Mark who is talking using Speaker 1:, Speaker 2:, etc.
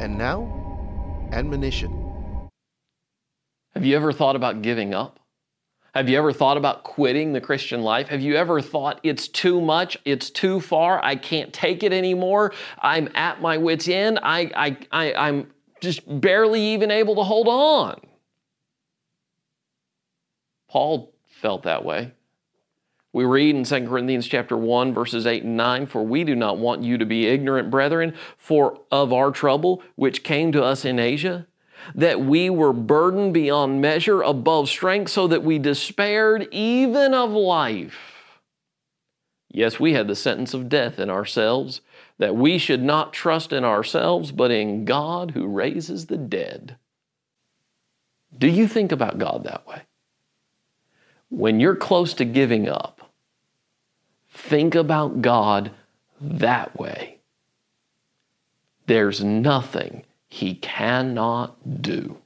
Speaker 1: And now, admonition.
Speaker 2: Have you ever thought about giving up? Have you ever thought about quitting the Christian life? Have you ever thought it's too much? It's too far. I can't take it anymore. I'm at my wits' end. I, I, I, I'm just barely even able to hold on. Paul felt that way. We read in 2 Corinthians chapter 1 verses 8 and 9 for we do not want you to be ignorant brethren for of our trouble which came to us in Asia that we were burdened beyond measure above strength so that we despaired even of life. Yes, we had the sentence of death in ourselves that we should not trust in ourselves but in God who raises the dead. Do you think about God that way? When you're close to giving up, think about God that way. There's nothing he cannot do.